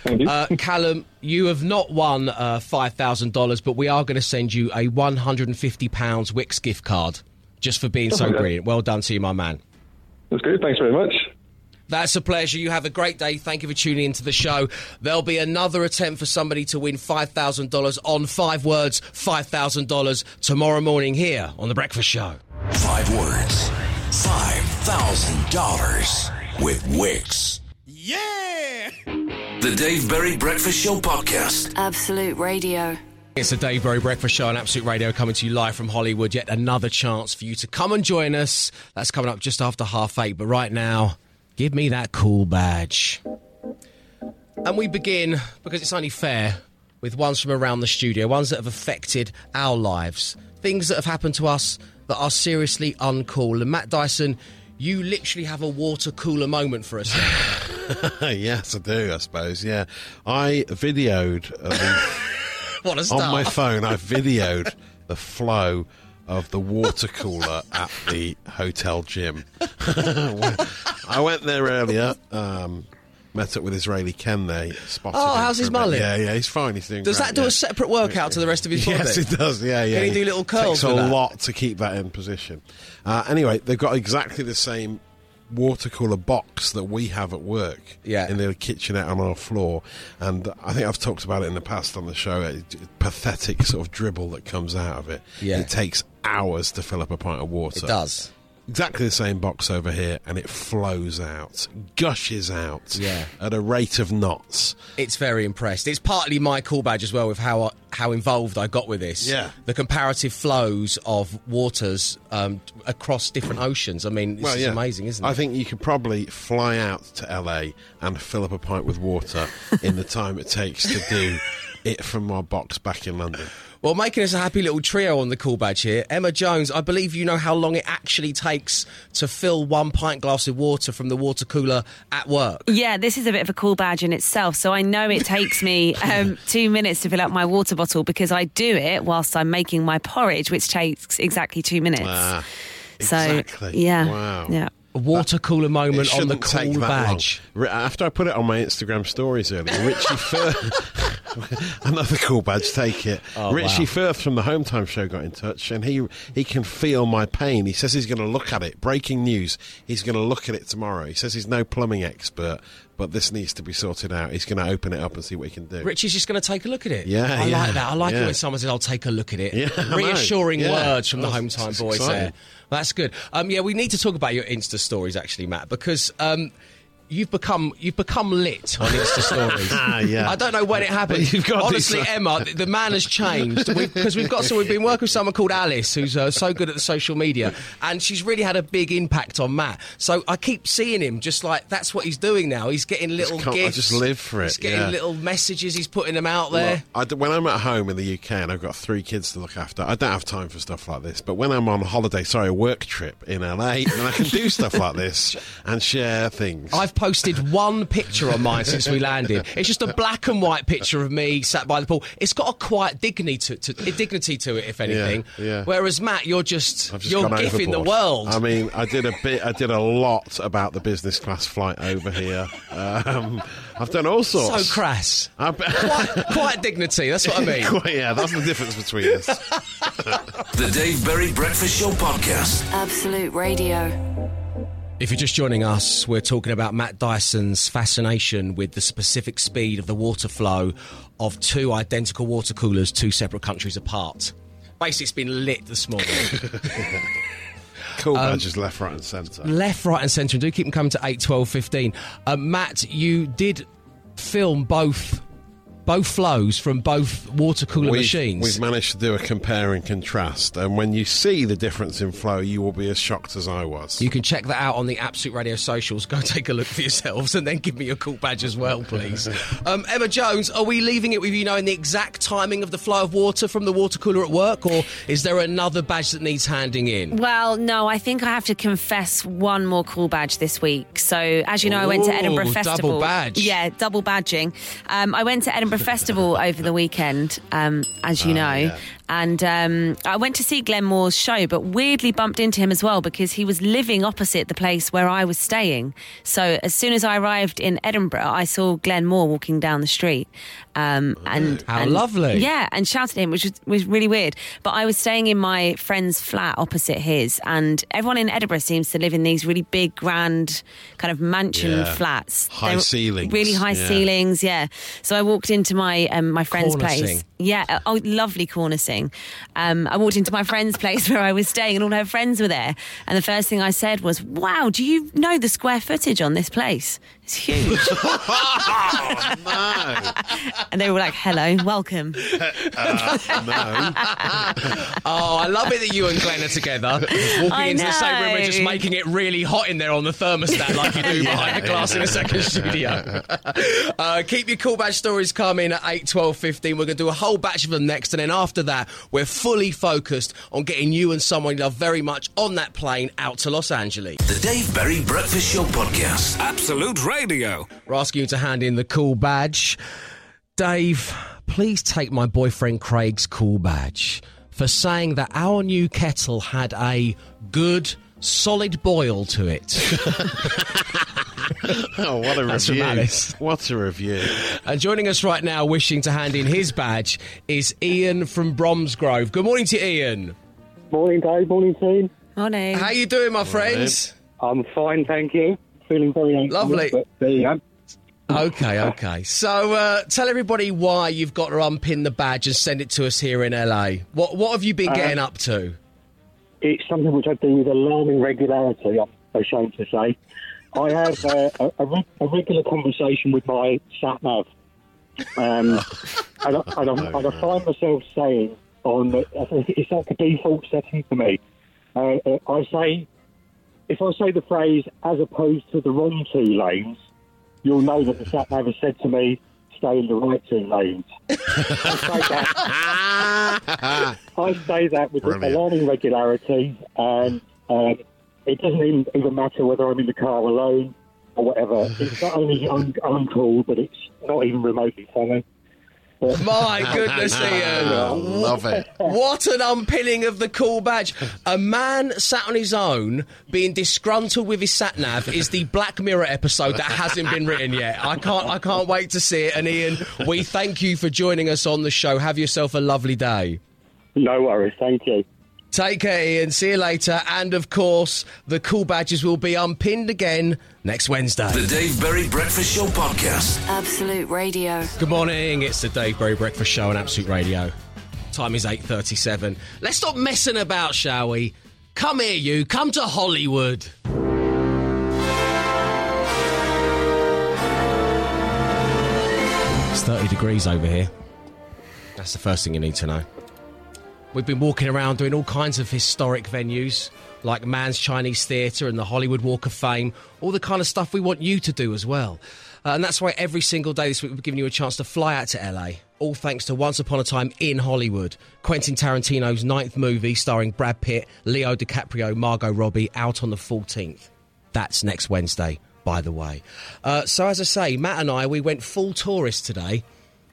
You. Uh, Callum, you have not won uh, five thousand dollars, but we are going to send you a one hundred and fifty pounds Wickes gift card just for being so Okay. brilliant. Well done to you, my man. That's good. Thanks very much. That's a pleasure. You have a great day. Thank you for tuning into the show. There'll be another attempt for somebody to win $5,000 on five words, $5,000 tomorrow morning here on The Breakfast Show. Five words. Five thousand dollars with Wickes. Yeah! The Dave Berry Breakfast Show podcast. Absolute Radio. It's the Dave Berry Breakfast Show on Absolute Radio coming to you live from Hollywood. Yet another chance for you to come and join us. That's coming up just after half eight. But right now, give me that cool badge. And we begin, because it's only fair, with ones from around the studio, ones that have affected our lives, things that have happened to us that are seriously uncool. And Matt Dyson, you literally have a water cooler moment for us now. [SIGHS] [LAUGHS] [LAUGHS] yes, I do, I suppose. Yeah. I videoed uh, [LAUGHS] What a On my phone, I [LAUGHS] videoed the flow of the water cooler at the hotel gym. I went there earlier. Um, met up with Israeli Ken there. Spotted Oh, how's his mullet? Yeah, yeah, he's fine. He's doing Does great, that do yeah. a separate workout to the rest of his body? Yes, it does. Yeah, yeah. Can he do little curls Takes a that? lot to keep that in position. Uh, anyway, they've got exactly the same water cooler box that we have at work. Yeah. in the kitchenette on our floor, and I think I've talked about it in the past on the show. A pathetic sort of dribble that comes out of it. Yeah. it takes hours to fill up a pint of water. It does. Exactly the same box over here, and it flows out, gushes out, Yeah. at a rate of knots. It's very impressed. It's partly my cool badge as well with how how involved I got with this. Yeah. the comparative flows of waters um, across different oceans. I mean, this is amazing, isn't it? I think you could probably fly out to LA and fill up a pint with water [LAUGHS] in the time it takes to do it from my box back in London. Well, making us a happy little trio on the call badge here. Emma Jones, I believe you know how long it actually takes to fill one pint glass of water from the water cooler at work. Yeah, this is a bit of a cool badge in itself. So I know it takes me [LAUGHS] um, two minutes to fill up my water bottle because I do it whilst I'm making my porridge, which takes exactly two minutes. Ah, so yeah, Wow. yeah. A water cooler moment on the cool badge. long. After I put it on my Instagram stories earlier, Richie [LAUGHS] Firth, [LAUGHS] another cool badge, take it. Oh, Richie wow. Firth from the Home Time Show got in touch, and he he can feel my pain. He says he's going to look at it. Breaking news: he's going to look at it tomorrow. He says he's no plumbing expert, but this needs to be sorted out. He's going to open it up and see what he can do. Richie's just going to take a look at it. Yeah, I yeah, like that. I like it when someone says, "I'll take a look at it." Yeah, [LAUGHS] Reassuring Yeah. words from the Oh, Home Time boys exciting. there. That's good. Um, yeah, we need to talk about your Insta stories, actually, Matt, because. Um, You've become you've become lit on Insta stories. [LAUGHS] Ah, yeah. I don't know when it happened. You've got Honestly, Emma, the, man has changed because we've got so we've been working with someone called Alice who's uh, so good at the social media, and she's really had a big impact on Matt. So I keep seeing him just like that's what he's doing now. He's getting little can't- I just live for it, He's getting yeah. little messages. He's putting them out there. Look, I when I'm at home in the UK and I've got three kids to look after, I don't have time for stuff like this. But when I'm on holiday, sorry, a work trip in LA, then I can do stuff like this [LAUGHS] and share things. I've posted one picture on mine since we landed. It's just a black and white picture of me sat by the pool. It's got a quiet dignity to, to dignity to it, if anything. yeah. Whereas Matt, you're just, just you're gone gifting the world. I mean, I did a bit. I did a lot about the business class flight over here. Um, I've done all sorts. so crass. I- [LAUGHS] Quiet, quiet dignity. That's what I mean. Quite- yeah, that's the difference between us. [LAUGHS] The Dave Berry Breakfast Show Podcast. Absolute Radio. If you're just joining us, we're talking about Matt Dyson's fascination with the specific speed of the water flow of two identical water coolers, two separate countries apart. Basically, it's been lit this morning. [LAUGHS] Cool Um, badges left, right, and centre. Left, right, and centre. And do keep them coming to 8, 12, 15. Uh, Matt, you did film both both flows from both water cooler We've, machines. we've managed to do a compare and contrast, and when you see the difference in flow, you will be as shocked as I was. You can check that out on the Absolute Radio socials. Go [LAUGHS] take a look for yourselves and then give me a cool badge as well, please. [LAUGHS] um, Emma Jones, are we leaving it with you knowing the exact timing of the flow of water from the water cooler at work, or is there another badge that needs handing in? Well, no, I think I have to confess one more cool badge this week. So, as you know, I went to Ooh, Edinburgh double Festival. badge. Yeah, double badging. Um, I went to Edinburgh Festival over the weekend, um, as you Ah, know. yeah. And um, I went to see Glenn Moore's show, but weirdly bumped into him as well because he was living opposite the place where I was staying. So as soon as I arrived in Edinburgh, I saw Glenn Moore walking down the street. Um, and How and- lovely. Yeah, and shouted at him, which was, was really weird. But I was staying in my friend's flat opposite his, and everyone in Edinburgh seems to live in these really big, grand, kind of mansion Yeah. flats. High They're ceilings, really high yeah. ceilings. Yeah. So I walked into my um, my friend's place. Yeah, uh, oh, lovely cornicing. Um, I walked into my friend's place [LAUGHS] where I was staying, and all her friends were there. And the first thing I said was, "Wow, do you know the square footage on this place? It's huge." [LAUGHS] oh, no. and they were like, "Hello, welcome." Uh, no. [LAUGHS] Oh, I love it that you and Glenn are together, walking I into the same room and just making it really hot in there on the thermostat, like you do [LAUGHS] behind the glass in a second studio. uh, keep your cool badge stories coming at 8, 12, 15. We're going to do a whole batch of them next, and then after that, we're fully focused on getting you and someone you love very much on that plane out to Los Angeles. The Dave Berry Breakfast Show Podcast. Absolute Radio. We're asking you to hand in the cool badge. Dave, please take my boyfriend Craig's cool badge for saying that our new kettle had a good, solid boil to it. [LAUGHS] Oh, what a That's review! What a review! and joining us right now, wishing to hand in his badge, is Ian from Bromsgrove. Good morning to Ian. Morning, Dave. Morning, team. Morning. How you doing, my friends? I'm fine, thank you. Feeling very Lovely. But there you go. Okay, okay. So uh, tell everybody why you've got to unpin the badge and send it to us here in LA. What what have you been Uh, getting up to? It's something which I do with alarming regularity, I'm ashamed to say. I have uh, a, a, re- a regular conversation with my sat nav. Um, and, I, and, I, [LAUGHS] and I find myself saying on the, it's like a default setting for me. Uh, uh, I say, if I say the phrase as opposed to the wrong two lanes, you'll know that the sat nav has said to me, stay in the right two lanes. I say that. I say that with Brilliant. alarming regularity, and um, it doesn't even, even matter whether I'm in the car alone or whatever. It's not only un- uncool, but it's not even remotely funny. But- My [LAUGHS] goodness, Ian. Love it. What an unpinning of the cool badge. A man sat on his own, being disgruntled with his sat nav, is the Black Mirror episode that hasn't been written yet. I can't, I can't wait to see it. And Ian, we thank you for joining us on the show. Have yourself a lovely day. No worries, thank you. Take care, Ian. See you later. And of course, the cool badges will be unpinned again next Wednesday. The Dave Berry Breakfast Show Podcast. Absolute Radio. Good morning. It's the Dave Berry Breakfast Show on Absolute Radio. Time is 8.37. Let's stop messing about, shall we? Come here, you. Come to Hollywood. It's 30 degrees over here. That's the first thing you need to know. We've been walking around doing all kinds of historic venues, like Mann's Chinese Theatre and the Hollywood Walk of Fame, all the kind of stuff we want you to do as well. Uh, and that's why every single day this week we've given you a chance to fly out to LA, all thanks to Once Upon a Time in Hollywood, Quentin Tarantino's ninth movie starring Brad Pitt, Leo DiCaprio, Margot Robbie, out on the 14th. That's next Wednesday, by the way. Uh, so, as I say, Matt and I, we went full tourist today,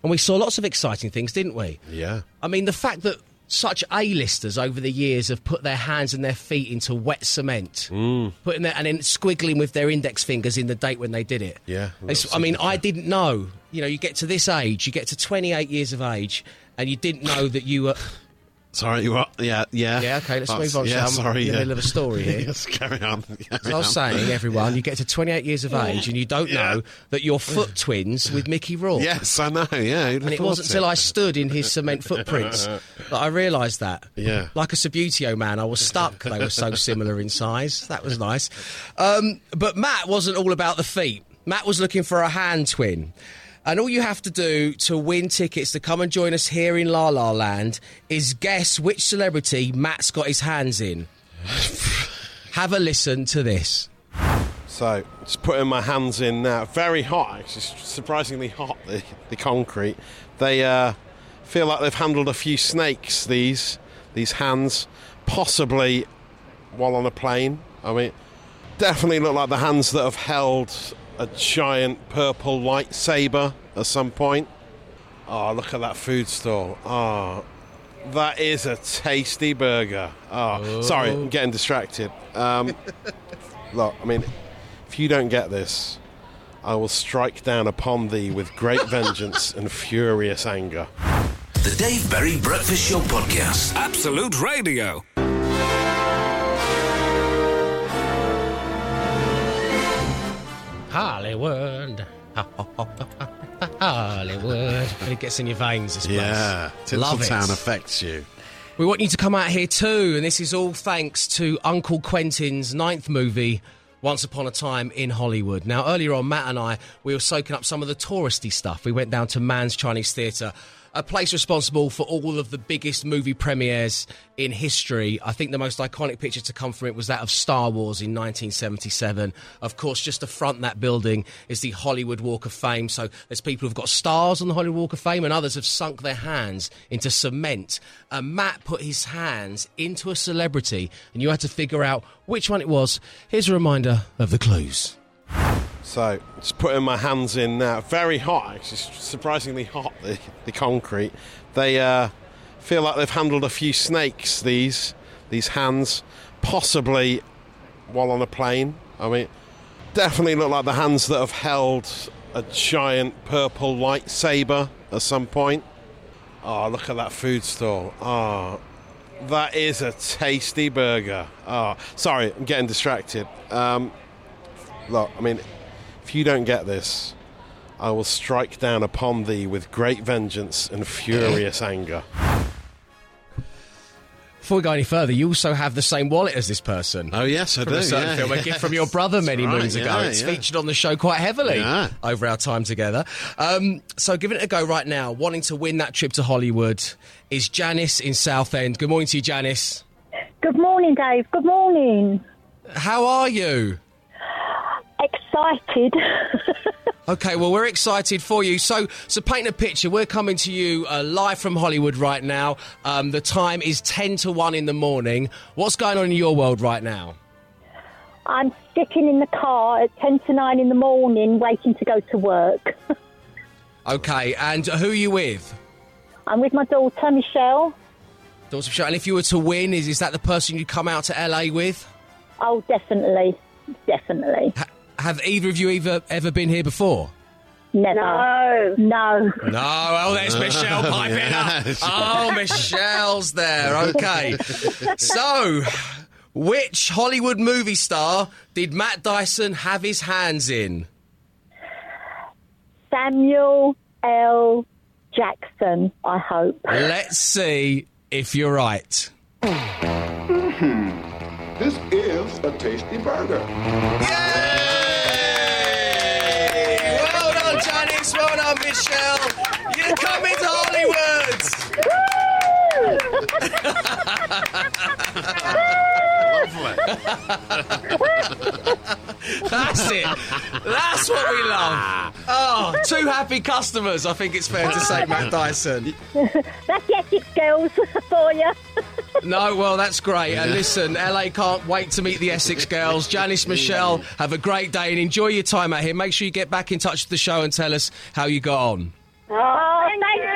and we saw lots of exciting things, didn't we? Yeah. I mean, the fact that such A-listers over the years have put their hands and their feet into wet cement, mm. putting their, and then squiggling with their index fingers in the date when they did it. Yeah, I mean. I didn't know. You know, you get to this age, you get to 28 years of age, and you didn't know that you were. Sorry, you what? Yeah, yeah. Yeah, okay, let's That's- move on, Yeah, shall we? sorry. In the yeah. middle of a story [LAUGHS] here. yes, carry on. [LAUGHS] Carry As I was on. saying, everyone, you get to 28 years of age and you don't Yeah. know that you're foot twins with Mickey Rourke. Yes, I know. Yeah, And it wasn't until I stood in his cement footprints [LAUGHS] that I realised that. Yeah. Like a Subbuteo man, I was stuck. They were so similar in size. That was nice. Um, but Matt wasn't all about the feet. Matt was looking for a hand twin. And all you have to do to win tickets to come and join us here in La La Land is guess which celebrity Matt's got his hands in. [LAUGHS] have a listen to this. So, just putting my hands in now. Very hot, actually, surprisingly hot. The, the concrete. They uh, feel like they've handled a few snakes. These these hands, possibly while on a plane. I mean, definitely look like the hands that have held a giant purple lightsaber at some point. Oh, look at that food stall. Oh, that is a tasty burger. Oh, sorry, I'm getting distracted. Um, [LAUGHS] look, I mean, if you don't get this, I will strike down upon thee with great vengeance and furious anger. The Dave Berry Breakfast Show Podcast. Absolute Radio. Hollywood. Hollywood. [LAUGHS] and It gets in your veins, this place. Yeah, Love it. Tinseltown affects you. We want you to come out here too, and this is all thanks to Uncle Quentin's ninth movie, Once Upon a Time in Hollywood. Now, earlier on, Matt and I, we were soaking up some of the touristy stuff. We went down to Mann's Chinese Theatre, a place responsible for all of the biggest movie premieres in history. I think the most iconic picture to come from it was that of Star Wars in 1977. Of course, just to front that building is the Hollywood Walk of Fame. So there's people who've got stars on the Hollywood Walk of Fame, and others have sunk their hands into cement. And Matt put his hands into a celebrity, and you had to figure out which one it was. Here's a reminder of the clues. So, just putting my hands in now. Very hot, actually, surprisingly hot, the, the concrete. They uh, feel like they've handled a few snakes, these, these hands, possibly while on a plane. I mean, definitely look like the hands that have held a giant purple lightsaber at some point. Oh, look at that food stall. Oh, that is a tasty burger. Oh, sorry, I'm getting distracted. Um, look, I mean, if you don't get this, I will strike down upon thee with great vengeance and furious anger. Before we go any further, you also have the same wallet as this person. Oh yes, I from do. A certain yeah, film, a yeah. [LAUGHS] gift from your brother many That's right, moons ago. yeah, it's yeah. featured on the show quite heavily Yeah. over our time together. Um, so, giving it a go right now, wanting to win that trip to Hollywood is Janice in Southend. Good morning to you, Janice. Good morning, Dave. Good morning. How are you? Excited. [LAUGHS] Okay, well, we're excited for you. So, so paint a picture. We're coming to you uh, live from Hollywood right now. Um, the time is ten to one in the morning. What's going on in your world right now? I'm sitting in the car at 10 to 9 in the morning waiting to go to work. [LAUGHS] Okay, and who are you with? I'm with my daughter, Michelle. Daughter Sharon. And if you were to win, is is that the person you'd come out to LA with? Oh, definitely. Definitely. Have either of you ever ever been here before? Never. No. No. No, well, there's Michelle [LAUGHS] piping up. Oh, Michelle's there. Okay. So, which Hollywood movie star did Matt Dyson have his hands in? Samuel L. Jackson, I hope. Let's see if you're right. Mm-hmm. This is a tasty burger. Well Janice. Well done, Michelle. You're coming to Hollywood. [LAUGHS] That's it. That's what we love. Oh, two happy customers. I think it's fair to say, Matt Dyson. [LAUGHS] That's the Essex girls [LAUGHS] for you. No, well, that's great. And listen, LA can't wait to meet the Essex girls. Janice, Michelle, have a great day and enjoy your time out here. Make sure you get back in touch with the show and tell us how you got on. Oh, thank you.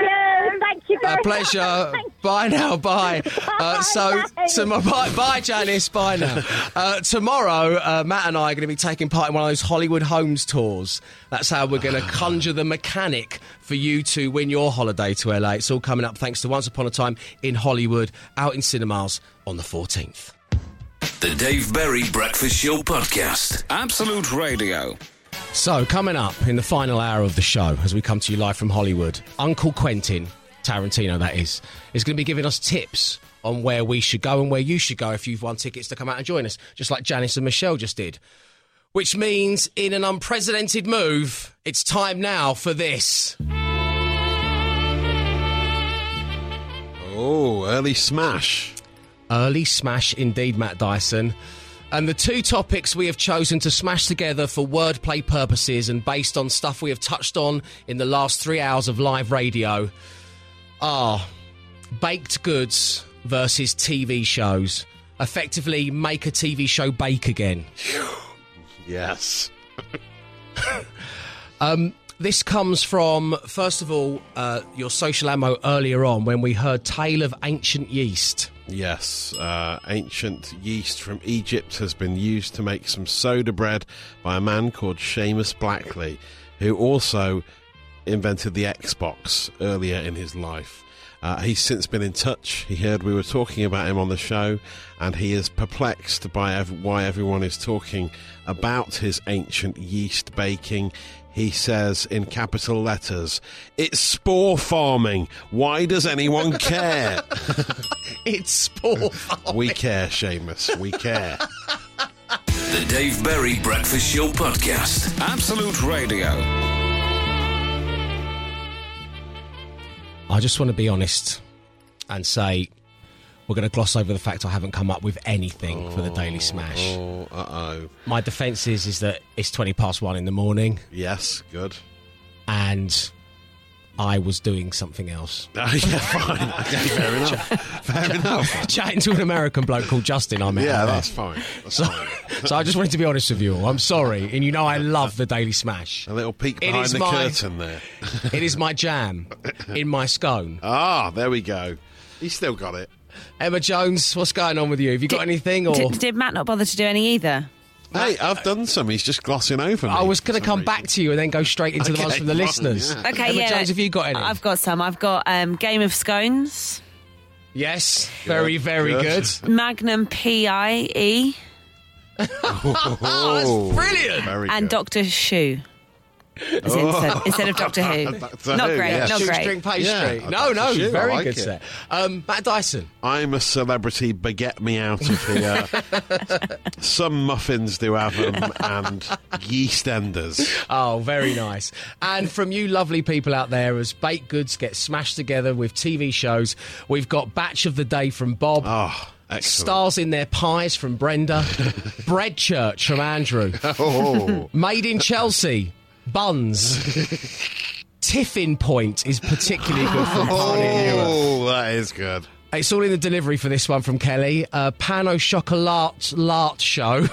[LAUGHS] Thank you very A pleasure. Bye now. Bye. [LAUGHS] Uh, so, to my, bye, bye, Janice. Bye now. [LAUGHS] Uh, tomorrow, uh, Matt and I are going to be taking part in one of those Hollywood Homes tours. That's how we're going to conjure the mechanic for you to win your holiday to LA. It's all coming up thanks to Once Upon a Time in Hollywood, out in cinemas on the 14th. The Dave Berry Breakfast Show Podcast. Absolute Radio. So, coming up in the final hour of the show, as we come to you live from Hollywood, Uncle Quentin, Tarantino that is, is going to be giving us tips on where we should go and where you should go if you've won tickets to come out and join us, just like Janice and Michelle just did. Which means, in an unprecedented move, it's time now for this. Oh, early smash. Early smash indeed, Matt Dyson. And the two topics we have chosen to smash together for wordplay purposes and based on stuff we have touched on in the last three hours of live radio are baked goods versus TV shows. Effectively, make a TV show bake again. [LAUGHS] Yes. [LAUGHS] Um, this comes from, first of all, uh, your social ammo earlier on when we heard Tale of Ancient Yeast. Yes, uh, ancient yeast from Egypt has been used to make some soda bread by a man called Seamus Blackley, who also invented the Xbox earlier in his life. Uh, he's since been in touch. He heard we were talking about him on the show, and he is perplexed by ev- why everyone is talking about his ancient yeast baking. He says in capital letters, It's spore farming. Why does anyone care? [LAUGHS] it's spore farming. We care, Seamus. We care. The Dave Berry Breakfast Show Podcast. Absolute Radio. I just want to be honest and say we're going to gloss over the fact I haven't come up with anything for the Daily Smash. Oh, uh oh. My defence is, is that it's 20 past one in the morning Yes, good. and I was doing something else. [LAUGHS] Oh, yeah, fine. Okay, fair enough. [LAUGHS] Fair enough. [LAUGHS] Chatting to an American bloke called Justin, I met. Yeah, out there. that's fine. That's So, fine. so I just wanted to be honest with you all. I'm sorry, and you know I love the Daily Smash. A little peek It behind is the my- curtain there. It is my jam in my scone. Ah, there we go. He's still got it. Emma Jones, what's going on with you? Have you got anything? Or Did, did Matt not bother to do any either? Hey, I've done some. He's just glossing over me. I was going to some come back to you and then go straight into the Okay, ones from the fine, listeners. yeah. Okay, Emma yeah. Jones, have you got any? I've got some. I've got um, Game of Scones, Yes, very, very good. Good. [LAUGHS] Magnum PIE, [LAUGHS] Oh, that's brilliant. Very and good. Doctor Shoe. As instead, instead of Doctor Who. [LAUGHS] Doctor not Who, great, yeah. not Shoestring great. pastry. Yeah, no, no, Dr. Shoe, very like good it. set. Um, Matt Dyson. I'm a celebrity, but get me out of here. [LAUGHS] Some muffins do have them, and yeast enders. Oh, very nice. And from you lovely people out there, as baked goods get smashed together with TV shows, we've got Batch of the Day from Bob. Oh, excellent. Stars in their pies from Brenda. [LAUGHS] Bread Church from Andrew. Oh, Made in Chelsea. Buns. [LAUGHS] Tiffin Point is particularly good from Barney oh, that is good. It's all in the delivery for this one from Kelly. Uh, Pan au Chocolat Lart Show. [LAUGHS]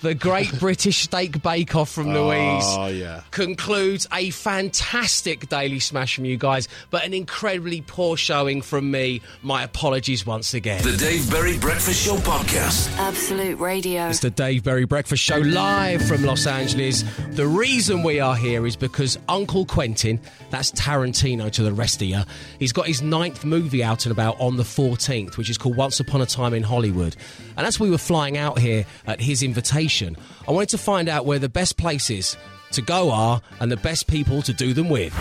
the Great British Steak Bake Off from Louise. Oh, yeah. Concludes a fantastic daily smash from you guys, but an incredibly poor showing from me. My apologies once again. The Dave Berry Breakfast Show Podcast. Absolute Radio. It's the Dave Berry Breakfast Show live from Los Angeles. The reason we are here is because Uncle Quentin, that's Tarantino to the rest of you, he's got his ninth movie out and about on the 14th, which is called Once Upon a Time in Hollywood. And as we were flying out here at his invitation, I wanted to find out where the best places to go are and the best people to do them with.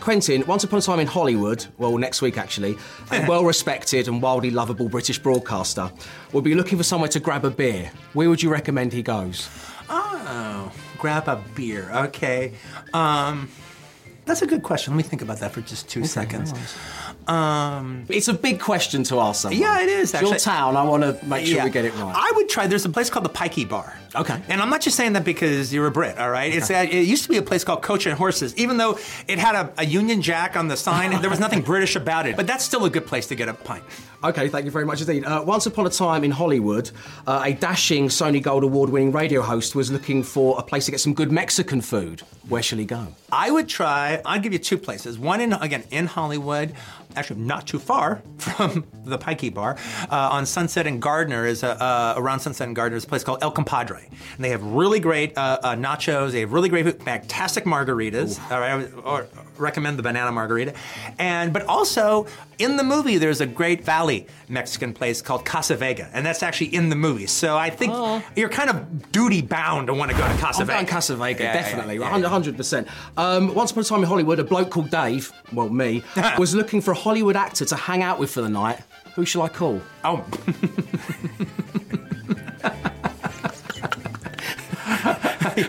Quentin, Once Upon a Time in Hollywood, well, next week actually, a [LAUGHS] well respected and wildly lovable British broadcaster, will be looking for somewhere to grab a beer. Where would you recommend he goes? Oh, grab a beer. Okay. Um, that's a good question. Let me think about that for just two seconds. Um, it's a big question to ask someone. Yeah, it is. It's your town. I want to make sure Yeah. we get it right. I would try. There's a place called the Pikey Bar. Okay. And I'm not just saying that because you're a Brit, all right? It's uh, it used to be a place called Coach and Horses, even though it had a, a Union Jack on the sign. there was nothing [LAUGHS] British about it, but that's still a good place to get a pint. Okay, thank you very much indeed. Uh, once upon a time in Hollywood, uh, a dashing Sony Gold Award winning radio host was looking for a place to get some good Mexican food. Where shall he go? I would try. I'd give you two places. One in again in Hollywood, actually not too far [LAUGHS] from the Pikey Bar, uh, on Sunset and Gardner is a, uh, around Sunset and Gardner is a place called El Compadre, and they have really great uh, uh, nachos. They have really great, fantastic margaritas. All right, or recommend the banana margarita, and but also in the movie there's a great Valley Mexican place called Casa Vega, and that's actually in the movie. So I think you're kind of duty bound to want to go to Casa I'm Vega. going Casa Vega, Yeah, yeah, definitely, yeah, 100 percent. Um, once upon a time in Hollywood, a bloke called Dave, well me, [LAUGHS] was looking for a Hollywood actor to hang out with for the night. Who shall I call? Oh. [LAUGHS] [LAUGHS]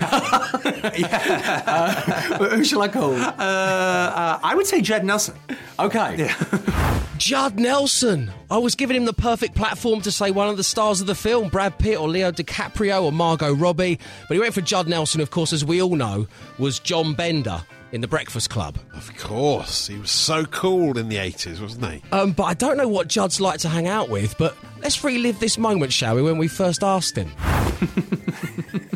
Uh, who shall I call? Uh, uh, I would say Judd Nelson. Okay. [LAUGHS] Judd Nelson. I was giving him the perfect platform to say one of the stars of the film, Brad Pitt or Leo DiCaprio or Margot Robbie. But he went for Judd Nelson, of course, as we all know, was John Bender in The Breakfast Club. Of course. He was so cool in the 80s, wasn't he? Um, but I don't know what Judd's like to hang out with, but let's relive this moment, shall we, when we first asked him. [LAUGHS]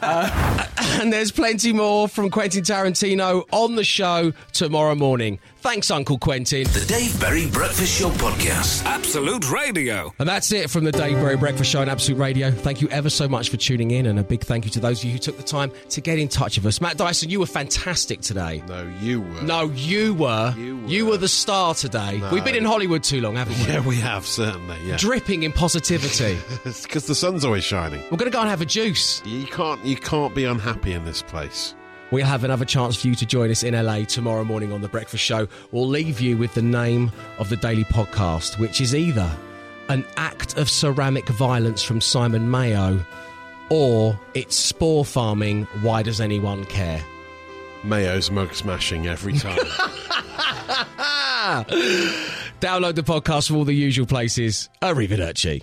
Uh, [LAUGHS] and there's plenty more from Quentin Tarantino on the show tomorrow morning. Thanks, Uncle Quentin. The Dave Berry Breakfast Show Podcast. Absolute Radio. And that's it from the Dave Berry Breakfast Show on Absolute Radio. Thank you ever so much for tuning in, and a big thank you to those of you who took the time to get in touch with us. Matt Dyson, you were fantastic today. No, you were. No, you were. You were, the star today. No. We've been in Hollywood too long, haven't we? Yeah, we have, certainly. Yeah. Dripping in positivity. [LAUGHS] it's because the sun's always shining. We're going to go and have a juice. You can't, you can't be unhappy in this place. We'll have another chance for you to join us in LA tomorrow morning on The Breakfast Show. We'll leave you with the name of the daily podcast, which is either An Act of Ceramic Violence from Simon Mayo or It's Spore Farming, Why Does Anyone Care? Mayo's mug smashing every time. [LAUGHS] [LAUGHS] Download the podcast from all the usual places. Arrivederci.